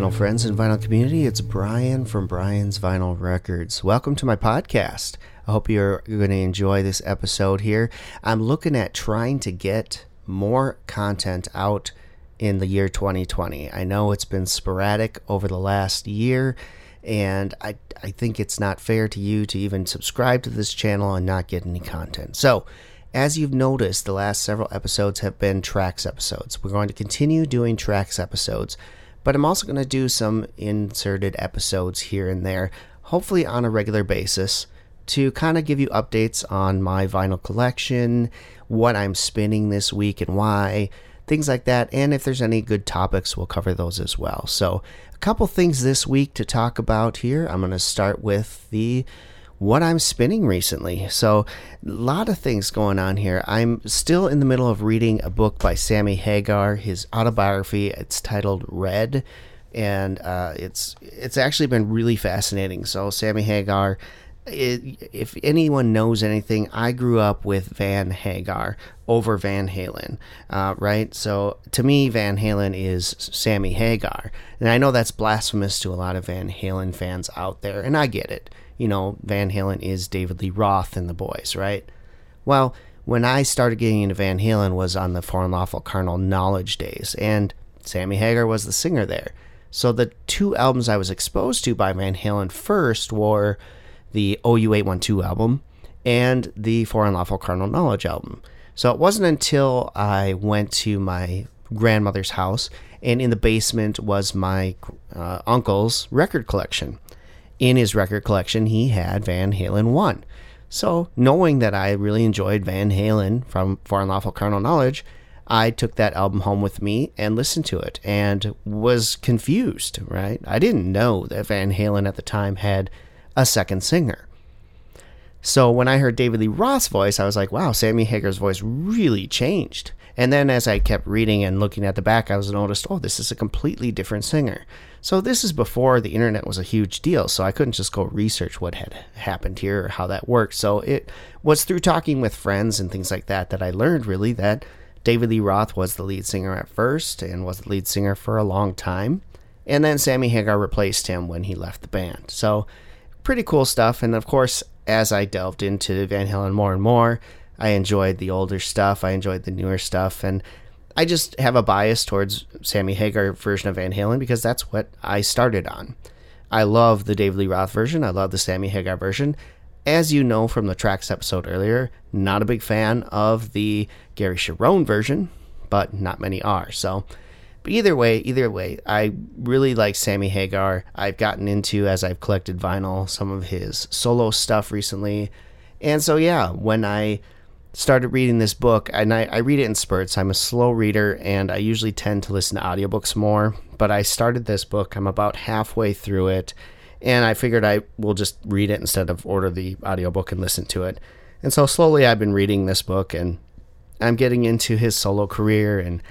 Vinyl friends and vinyl community, it's Brian from Brian's Vinyl Records. Welcome to my podcast. I hope you're going to enjoy this episode here. I'm looking at trying to get more content out in the year 2020. I know it's been sporadic over the last year, and I, I think it's not fair to you to even subscribe to this channel and not get any content. So, as you've noticed, the last several episodes have been tracks episodes. We're going to continue doing tracks episodes but I'm also going to do some inserted episodes here and there, hopefully on a regular basis, to kind of give you updates on my vinyl collection, what I'm spinning this week and why, things like that. And if there's any good topics, we'll cover those as well. So, a couple things this week to talk about here. I'm going to start with the what I'm spinning recently. So, a lot of things going on here. I'm still in the middle of reading a book by Sammy Hagar, his autobiography. It's titled Red, and uh, it's it's actually been really fascinating. So, Sammy Hagar. It, if anyone knows anything, I grew up with Van Hagar over Van Halen, uh, right? So to me, Van Halen is Sammy Hagar, and I know that's blasphemous to a lot of Van Halen fans out there, and I get it you know, Van Halen is David Lee Roth and the boys, right? Well, when I started getting into Van Halen was on the For Unlawful Carnal Knowledge days, and Sammy Hagar was the singer there. So the two albums I was exposed to by Van Halen first were the OU812 album and the For Unlawful Carnal Knowledge album. So it wasn't until I went to my grandmother's house and in the basement was my uh, uncle's record collection in his record collection, he had Van Halen 1. So, knowing that I really enjoyed Van Halen from For Unlawful Carnal Knowledge, I took that album home with me and listened to it and was confused, right? I didn't know that Van Halen at the time had a second singer. So when I heard David Lee Roth's voice, I was like, wow, Sammy Hagar's voice really changed. And then as I kept reading and looking at the back, I was noticed, oh, this is a completely different singer. So this is before the internet was a huge deal, so I couldn't just go research what had happened here or how that worked. So it was through talking with friends and things like that that I learned really that David Lee Roth was the lead singer at first and was the lead singer for a long time. And then Sammy Hagar replaced him when he left the band. So pretty cool stuff. And of course, as I delved into Van Halen more and more, I enjoyed the older stuff. I enjoyed the newer stuff. And I just have a bias towards Sammy Hagar version of Van Halen because that's what I started on. I love the Dave Lee Roth version. I love the Sammy Hagar version. As you know from the tracks episode earlier, not a big fan of the Gary Cherone version, but not many are. So, but either way, either way, I really like Sammy Hagar. I've gotten into as I've collected vinyl some of his solo stuff recently. And so yeah, when I started reading this book, and I, I, read it in spurts. I'm a slow reader, and I usually tend to listen to audiobooks more. But I started this book, I'm about halfway through it, and I figured I will just read it instead of order the audiobook and listen to it. And so slowly I've been reading this book, and I'm getting into his solo career, and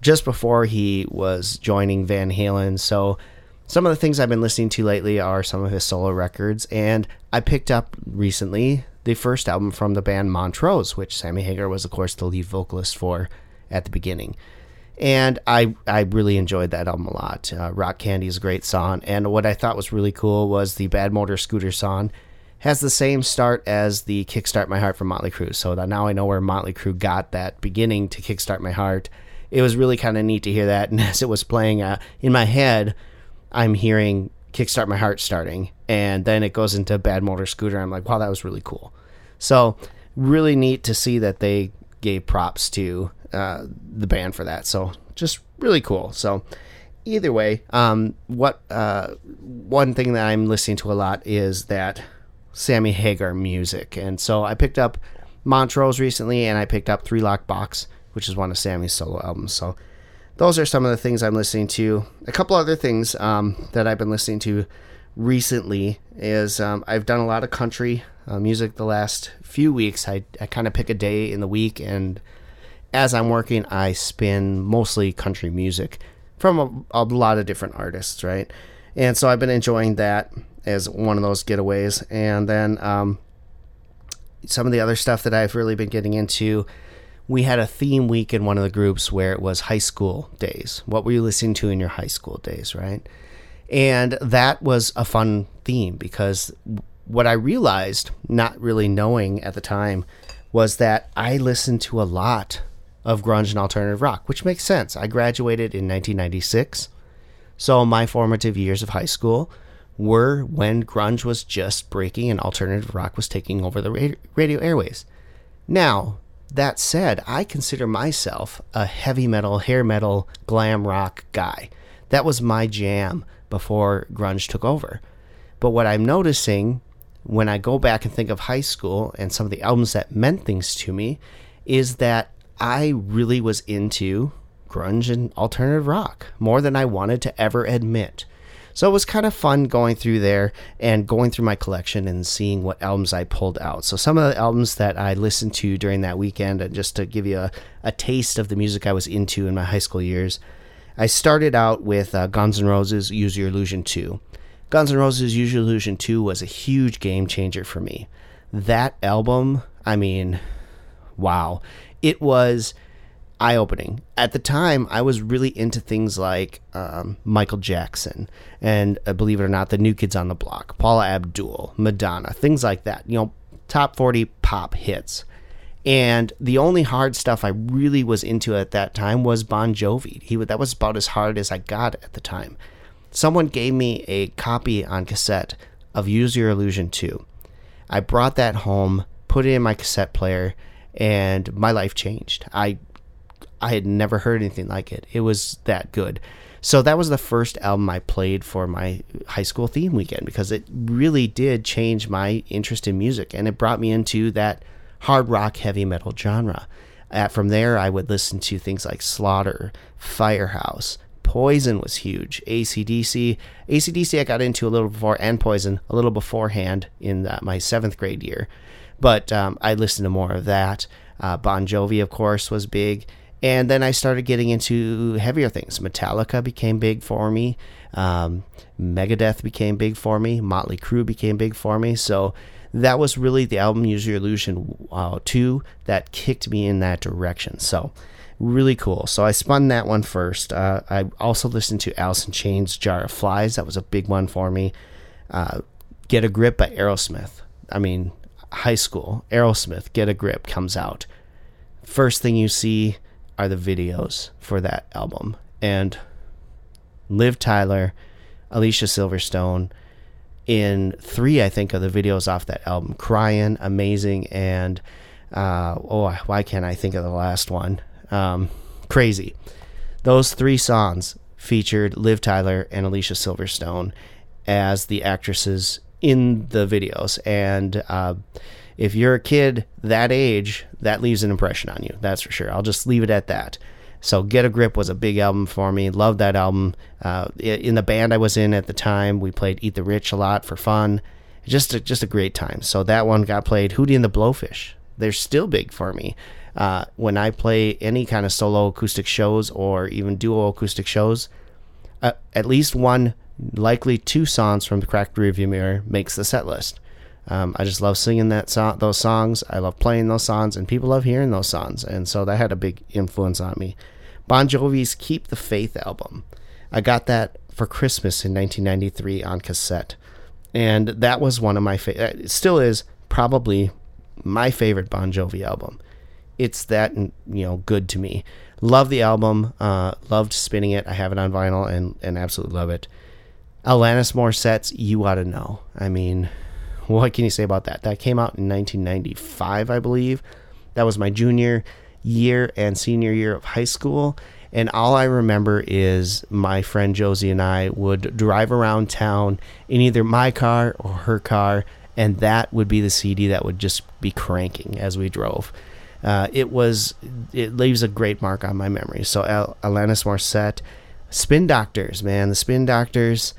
just before he was joining Van Halen. So some of the things I've been listening to lately are some of his solo records, and I picked up recently the first album from the band Montrose, which Sammy Hagar was, of course, the lead vocalist for at the beginning. And I, I really enjoyed that album a lot. Uh, Rock Candy is a great song. And what I thought was really cool was the Bad Motor Scooter song has the same start as the Kickstart My Heart from Motley Crue. So now I know where Motley Crue got that beginning to Kickstart My Heart. It was really kind of neat to hear that. And as it was playing uh, in my head, I'm hearing Kickstart My Heart starting, and then it goes into Bad Motor Scooter. I'm like, wow, that was really cool. So really neat to see that they gave props to uh, the band for that. So just really cool. So either way, um, what uh, one thing that I'm listening to a lot is that Sammy Hagar music, and so I picked up Montrose recently, and I picked up Three Lock Box, which is one of Sammy's solo albums. So those are some of the things I'm listening to. A couple other things um, that I've been listening to recently is um, I've done a lot of country uh, music the last few weeks. I, I kind of pick a day in the week, and as I'm working, I spin mostly country music from a, a lot of different artists, right? And so I've been enjoying that as one of those getaways. And then um, some of the other stuff that I've really been getting into we had a theme week in one of the groups where it was high school days. What were you listening to in your high school days, right? And that was a fun theme because what I realized, not really knowing at the time, was that I listened to a lot of grunge and alternative rock, which makes sense. I graduated in 1996. So my formative years of high school were when grunge was just breaking and alternative rock was taking over the radio airways. Now, that said, I consider myself a heavy metal, hair metal, glam rock guy. That was my jam before grunge took over. But what I'm noticing when I go back and think of high school and some of the albums that meant things to me is that I really was into grunge and alternative rock more than I wanted to ever admit. So it was kind of fun going through there and going through my collection and seeing what albums I pulled out. So some of the albums that I listened to during that weekend, just to give you a, a taste of the music I was into in my high school years, I started out with uh, Guns N' Roses' Use Your Illusion 2. Guns N' Roses' Use Your Illusion 2 was a huge game changer for me. That album, I mean, wow. It was eye opening. At the time, I was really into things like um, Michael Jackson and, uh, believe it or not, the New Kids on the Block, Paula Abdul, Madonna, things like that. You know, top 40 pop hits. And the only hard stuff I really was into at that time was Bon Jovi. He that was about as hard as I got at the time. Someone gave me a copy on cassette of Use Your Illusion 2. I brought that home, put it in my cassette player, and my life changed. I I had never heard anything like it. It was that good. So that was the first album I played for my high school theme weekend because it really did change my interest in music and it brought me into that hard rock heavy metal genre. From there, I would listen to things like Slaughter, Firehouse, Poison was huge, ACDC. ACDC I got into a little before, and Poison a little beforehand in my seventh grade year. But um, I listened to more of that. Uh, bon Jovi, of course, was big. And then I started getting into heavier things. Metallica became big for me. Um, Megadeth became big for me. Motley Crue became big for me. So that was really the album Use Your Illusion uh, 2 that kicked me in that direction. So really cool. So I spun that one first. Uh, I also listened to Alice in Chains' Jar of Flies. That was a big one for me. Uh, Get a Grip by Aerosmith. I mean, high school, Aerosmith, Get a Grip comes out. First thing you see are the videos for that album. And Liv Tyler, Alicia Silverstone, in three, I think, of the videos off that album, crying, amazing, and uh, oh, why can't I think of the last one? Um, crazy. Those three songs featured Liv Tyler and Alicia Silverstone as the actresses in the videos, and uh, if you're a kid that age, that leaves an impression on you. That's for sure. I'll just leave it at that. So Get a Grip was a big album for me. Loved that album. Uh, in the band I was in at the time, we played Eat the Rich a lot for fun. Just a, just a great time. So that one got played. Hootie and the Blowfish. They're still big for me. Uh, when I play any kind of solo acoustic shows or even duo acoustic shows, uh, at least one, likely two songs from the Cracked Rearview Mirror makes the set list. Um, I just love singing that those songs. I love playing those songs, and people love hearing those songs. And so that had a big influence on me. Bon Jovi's "Keep the Faith" album. I got that for Christmas in 1993 on cassette, and that was one of my favorite. It still is probably my favorite Bon Jovi album. It's that you know good to me. Love the album. Uh, loved spinning it. I have it on vinyl and and absolutely love it. Alanis Morissette's "You Oughta Know." I mean, what can you say about that? That came out in 1995, I believe. That was my junior year and senior year of high school. And all I remember is my friend Josie and I would drive around town in either my car or her car, and that would be the CD that would just be cranking as we drove. Uh, it was it leaves a great mark on my memory. So Al- Alanis Morissette, Spin Doctors, man, the Spin Doctors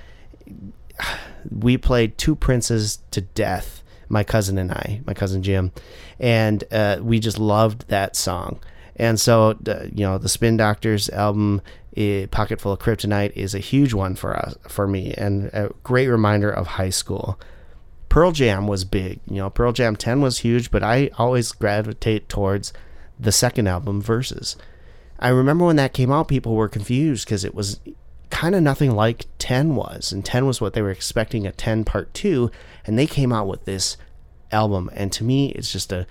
we played Two Princes to death, my cousin and I, my cousin Jim, and uh, we just loved that song. And so, uh, you know, the Spin Doctors album, uh, "Pocket Full of Kryptonite," is a huge one for us, for me, and a great reminder of high school. Pearl Jam was big. You know, Pearl Jam 10 was huge, but I always gravitate towards the second album, Verses. I remember when that came out, people were confused because it was kind of nothing like 10 was. And 10 was what they were expecting a 10 part 2. And they came out with this album. And to me, it's just a,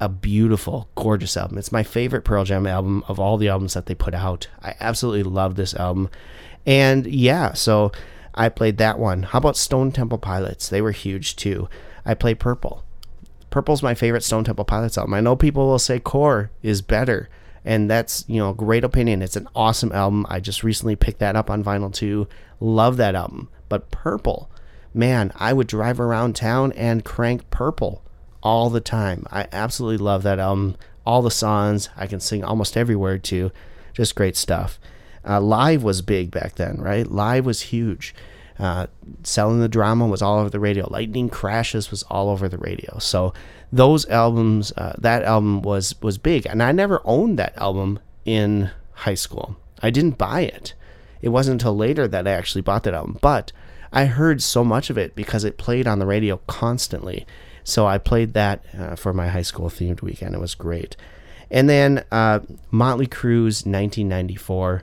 a beautiful, gorgeous album. It's my favorite Pearl Jam album of all the albums that they put out. I absolutely love this album. And yeah, so I played that one. How about Stone Temple Pilots? They were huge too. I play Purple. Purple's my favorite Stone Temple Pilots album. I know people will say Core is better and that's you know great opinion. It's an awesome album. I just recently picked that up on vinyl too. Love that album. But purple man i would drive around town and crank purple all the time. I absolutely love that album. All the songs i can sing almost every word to just great stuff. Uh, live was big back then right? Live was huge uh, selling the drama was all over the radio lightning crashes was all over the radio so those albums, uh, that album was was big, and I never owned that album in high school. I didn't buy it. It wasn't until later that I actually bought that album, but I heard so much of it because it played on the radio constantly. So I played that uh, for my high school themed weekend. It was great. And then uh, Motley Crue's 1994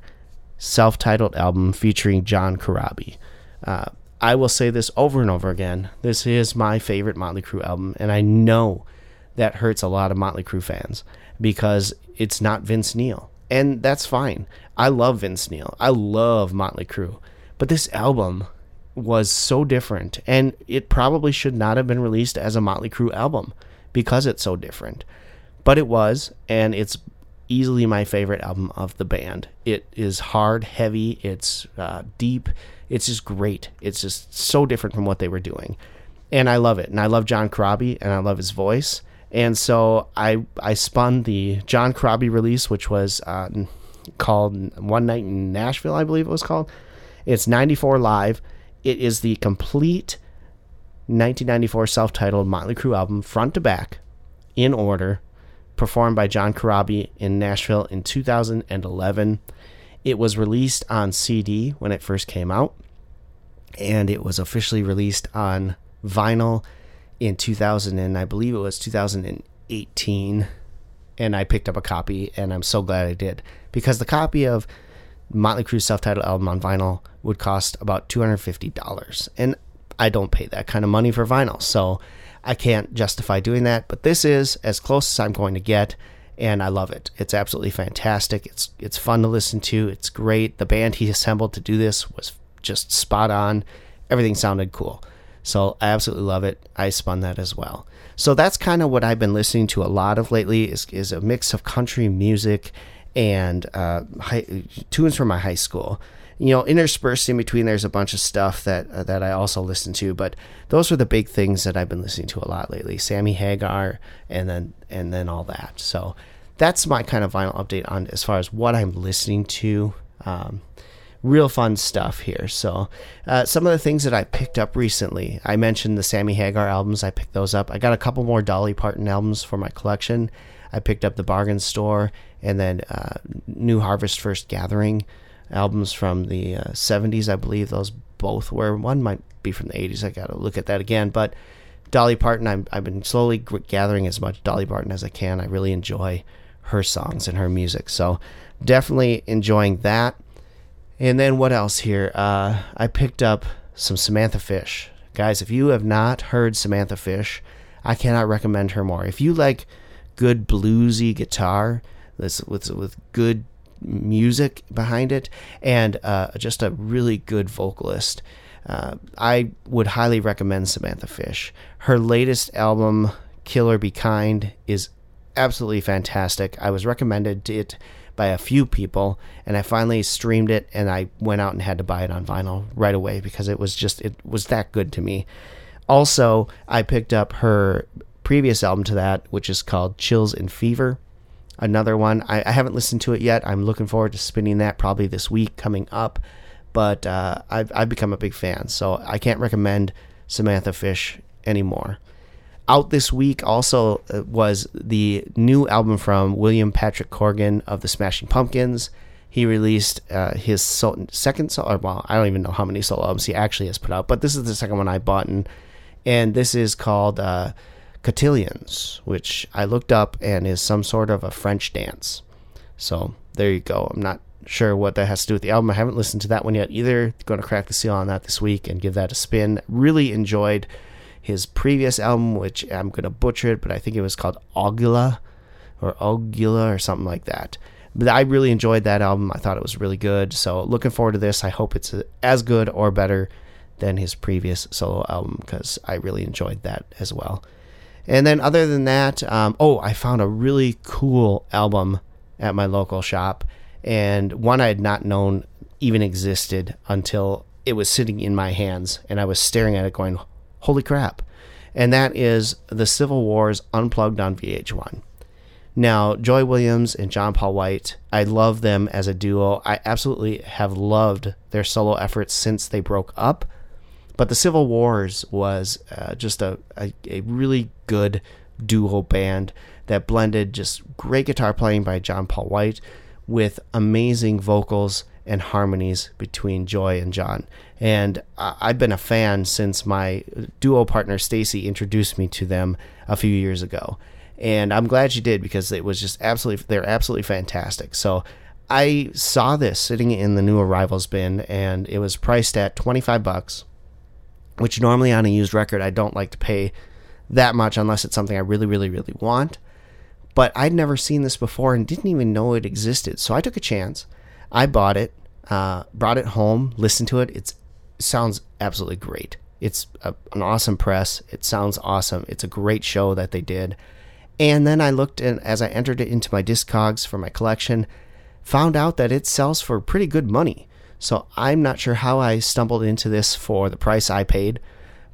self titled album featuring John Corabi. Uh, I will say this over and over again. This is my favorite Motley Crue album, and I know that hurts a lot of Motley Crue fans because it's not Vince Neil. And that's fine. I love Vince Neil. I love Motley Crue. But this album was so different, and it probably should not have been released as a Motley Crue album because it's so different. But it was, and it's easily my favorite album of the band. It is hard, heavy, it's uh, deep, it's just great. It's just so different from what they were doing. And I love it. And I love John Corabi and I love his voice. And so I I spun the John Corabi release, which was uh, called One Night in Nashville, I believe it was called. It's 94 live. It is the complete 1994 self-titled Motley Crue album, front to back, in order, performed by John Corabi in Nashville in 2011. It was released on CD when it first came out, and it was officially released on vinyl in 2000 and I believe it was 2018 and I picked up a copy and I'm so glad I did. Because the copy of Motley Crue's self-titled album on vinyl would cost about $250 and I don't pay that kind of money for vinyl. So I can't justify doing that but this is as close as I'm going to get and I love it. It's absolutely fantastic. It's it's fun to listen to. It's great. The band he assembled to do this was just spot on. Everything sounded cool. So I absolutely love it. I spun that as well. So that's kind of what I've been listening to a lot of lately is, is a mix of country music and uh, high, tunes from my high school. You know, interspersed in between, there's a bunch of stuff that uh, that I also listen to, but those are the big things that I've been listening to a lot lately. Sammy Hagar, and then and then all that. So that's my kind of vinyl update on as far as what I'm listening to. Um, real fun stuff here. So, uh, some of the things that I picked up recently, I mentioned the Sammy Hagar albums. I picked those up. I got a couple more Dolly Parton albums for my collection. I picked up the Bargain Store and then uh, New Harvest First Gathering albums from the uh, 70s, I believe those both were. One might be from the 80s. I got to look at that again. But Dolly Parton, i have been slowly gathering as much Dolly Parton as I can. I really enjoy her songs and her music. So definitely enjoying that. And then what else here? Uh, I picked up some Samantha Fish. Guys, if you have not heard Samantha Fish, I cannot recommend her more. If you like good bluesy guitar this with, with good music behind it and uh, just a really good vocalist, uh, I would highly recommend Samantha Fish. Her latest album, Kill or Be Kind, is absolutely fantastic. I was recommended it by a few people, and I finally streamed it, and I went out and had to buy it on vinyl right away because it was just it was that good to me. Also, I picked up her previous album to that, which is called Chills and Fever. Another one. I, I haven't listened to it yet. I'm looking forward to spinning that probably this week coming up. But uh, I've, I've become a big fan, so I can't recommend Samantha Fish anymore. Out this week also uh, was the new album from William Patrick Corgan of the Smashing Pumpkins. He released uh, his second solo. Well, I don't even know how many solo albums he actually has put out, but this is the second one I bought, and, and this is called uh, Cotillions, which I looked up and is some sort of a French dance. So there you go. I'm not sure what that has to do with the album. I haven't listened to that one yet either. Going to crack the seal on that this week and give that a spin. Really enjoyed his previous album, which I'm going to butcher it, but I think it was called Augula or Augula or something like that. But I really enjoyed that album. I thought it was really good. So looking forward to this. I hope it's as good or better than his previous solo album because I really enjoyed that as well. And then other than that, um, oh, I found a really cool album at my local shop and one I had not known even existed until it was sitting in my hands and I was staring at it going, holy crap. And that is The Civil Wars Unplugged on VH1. Now, Joy Williams and John Paul White, I love them as a duo. I absolutely have loved their solo efforts since they broke up. But The Civil Wars was uh, just a, a, a really good duo band that blended just great guitar playing by John Paul White with amazing vocals and harmonies between Joy and John. And I've been a fan since my duo partner Stacy introduced me to them a few years ago. And I'm glad she did because it was just absolutely they're absolutely fantastic. So I saw this sitting in the new arrivals bin and it was priced at 25 bucks, which normally on a used record I don't like to pay that much unless it's something I really really really want. But I'd never seen this before and didn't even know it existed. So I took a chance. I bought it, uh, brought it home, listened to it. It's, it sounds absolutely great. It's a, an awesome press. It sounds awesome. It's a great show that they did. And then I looked and as I entered it into my Discogs for my collection, found out that it sells for pretty good money. So I'm not sure how I stumbled into this for the price I paid,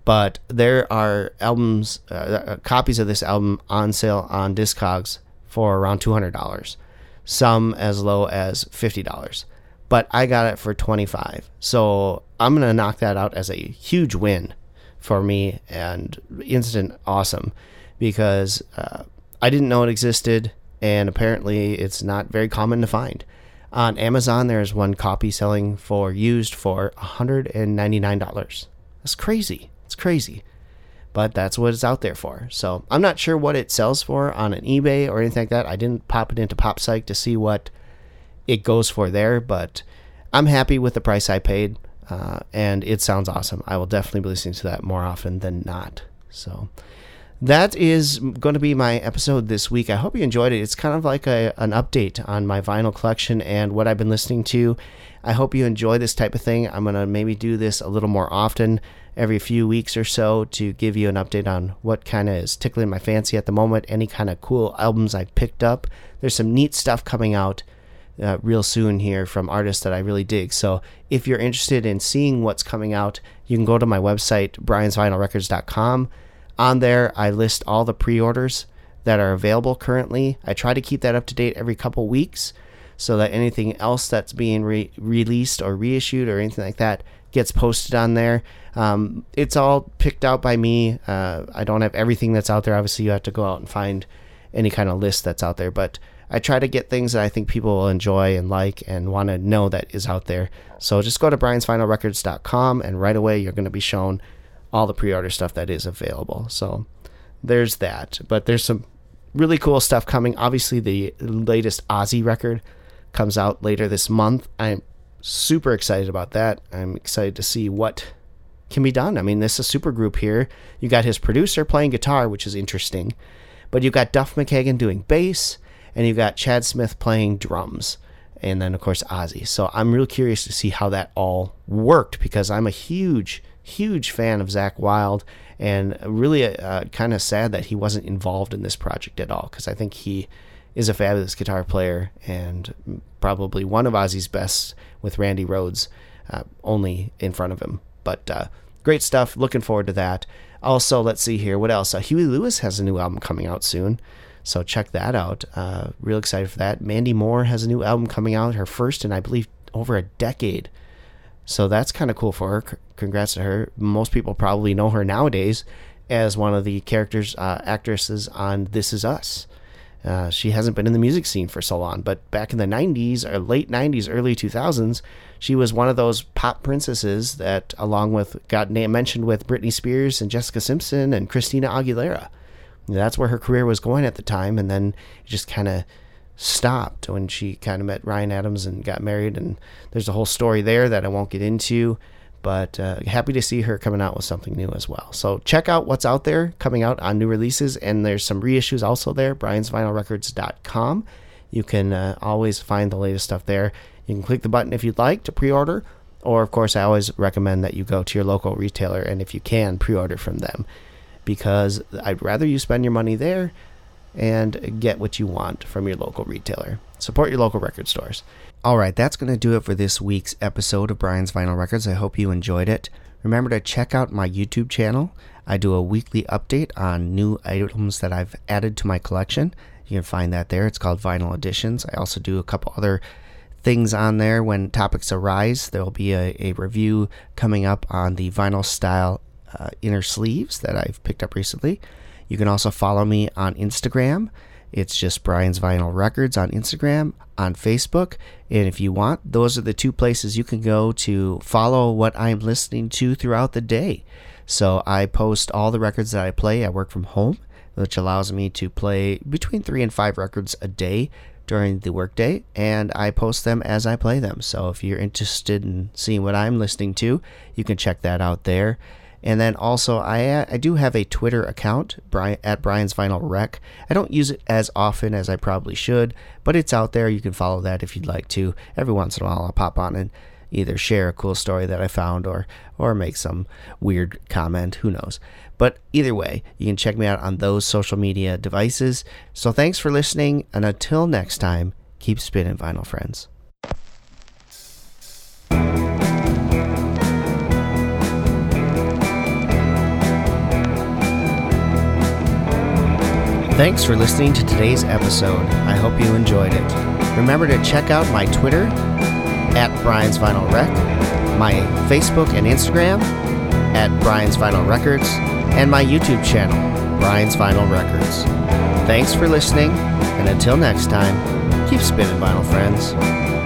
but there are albums, uh, uh, copies of this album on sale on Discogs for around two hundred dollars, some as low as fifty dollars. But I got it for 25. so I'm gonna knock that out as a huge win for me and instant awesome because uh, I didn't know it existed and apparently it's not very common to find. On Amazon, there's one copy selling for used for $199. That's crazy. It's crazy. But that's what it's out there for. So I'm not sure what it sells for on an eBay or anything like that. I didn't pop it into Popsike to see what it goes for there, but I'm happy with the price I paid. Uh, and it sounds awesome. I will definitely be listening to that more often than not. So that is going to be my episode this week. I hope you enjoyed it. It's kind of like a, an update on my vinyl collection and what I've been listening to. I hope you enjoy this type of thing. I'm going to maybe do this a little more often every few weeks or so to give you an update on what kind of is tickling my fancy at the moment, any kind of cool albums I've picked up. There's some neat stuff coming out uh, real soon here from artists that I really dig. So if you're interested in seeing what's coming out, you can go to my website, briansvinylrecords.com. On there, I list all the pre orders that are available currently. I try to keep that up to date every couple weeks so that anything else that's being re- released or reissued or anything like that gets posted on there. Um, it's all picked out by me. Uh, I don't have everything that's out there. Obviously, you have to go out and find any kind of list that's out there. But I try to get things that I think people will enjoy and like and want to know that is out there. So just go to briansvinylrecords.com and right away you're going to be shown all the pre-order stuff that is available. So there's that. But there's some really cool stuff coming. Obviously, the latest Ozzy record comes out later this month. I'm super excited about that. I'm excited to see what can be done. I mean, this is a super group here. You got his producer playing guitar, which is interesting, but you've got Duff McKagan doing bass, and you've got Chad Smith playing drums, and then of course Ozzy. So I'm real curious to see how that all worked because I'm a huge, huge fan of Zakk Wylde, and really uh, kind of sad that he wasn't involved in this project at all because I think he is a fabulous guitar player and probably one of Ozzy's best with Randy Rhoads uh, only in front of him. But uh, great stuff. Looking forward to that. Also, let's see here. What else? Uh, Huey Lewis has a new album coming out soon. So check that out. Uh, real excited for that. Mandy Moore has a new album coming out, her first in, I believe, over a decade. So that's kind of cool for her. Congrats to her. Most people probably know her nowadays as one of the characters, uh, actresses on This Is Us. Uh, she hasn't been in the music scene for so long, but back in the 90s or late 90s, early 2000s, she was one of those pop princesses that, along with, got mentioned with Britney Spears and Jessica Simpson and Christina Aguilera. That's where her career was going at the time, and then just kind of stopped when she kind of met Ryan Adams and got married. And there's a whole story there that I won't get into, but uh, happy to see her coming out with something new as well. So check out what's out there coming out on new releases, and there's some reissues also there. Brian'sVinylRecords.com. You can uh, always find the latest stuff there. You can click the button if you'd like to pre-order, or of course, I always recommend that you go to your local retailer and if you can, pre-order from them, because I'd rather you spend your money there and get what you want from your local retailer. Support your local record stores. All right, that's going to do it for this week's episode of Brian's Vinyl Records. I hope you enjoyed it. Remember to check out my YouTube channel. I do a weekly update on new items that I've added to my collection. You can find that there. It's called Vinyl Editions. I also do a couple other things on there when topics arise. There will be a, a review coming up on the vinyl style uh, inner sleeves that I've picked up recently. You can also follow me on Instagram. It's just Brian's Vinyl Records on Instagram, on Facebook. And if you want, those are the two places you can go to follow what I'm listening to throughout the day. So I post all the records that I play. I work from home, which allows me to play between three and five records a day during the workday, and I post them as I play them. So if you're interested in seeing what I'm listening to, you can check that out there. And then also, I uh, I do have a Twitter account, Brian at Brian's Vinyl Rec. I don't use it as often as I probably should, but it's out there. You can follow that if you'd like to. Every once in a while, I'll pop on and either share a cool story that I found or or make some weird comment. Who knows? But either way, you can check me out on those social media devices. So thanks for listening, and until next time, keep spinning, vinyl friends. Thanks for listening to today's episode. I hope you enjoyed it. Remember to check out my Twitter at Brian's Vinyl Rec, my Facebook and Instagram at Brian's Vinyl Records, and my YouTube channel, Brian's Vinyl Records. Thanks for listening, and until next time, keep spinning, vinyl friends.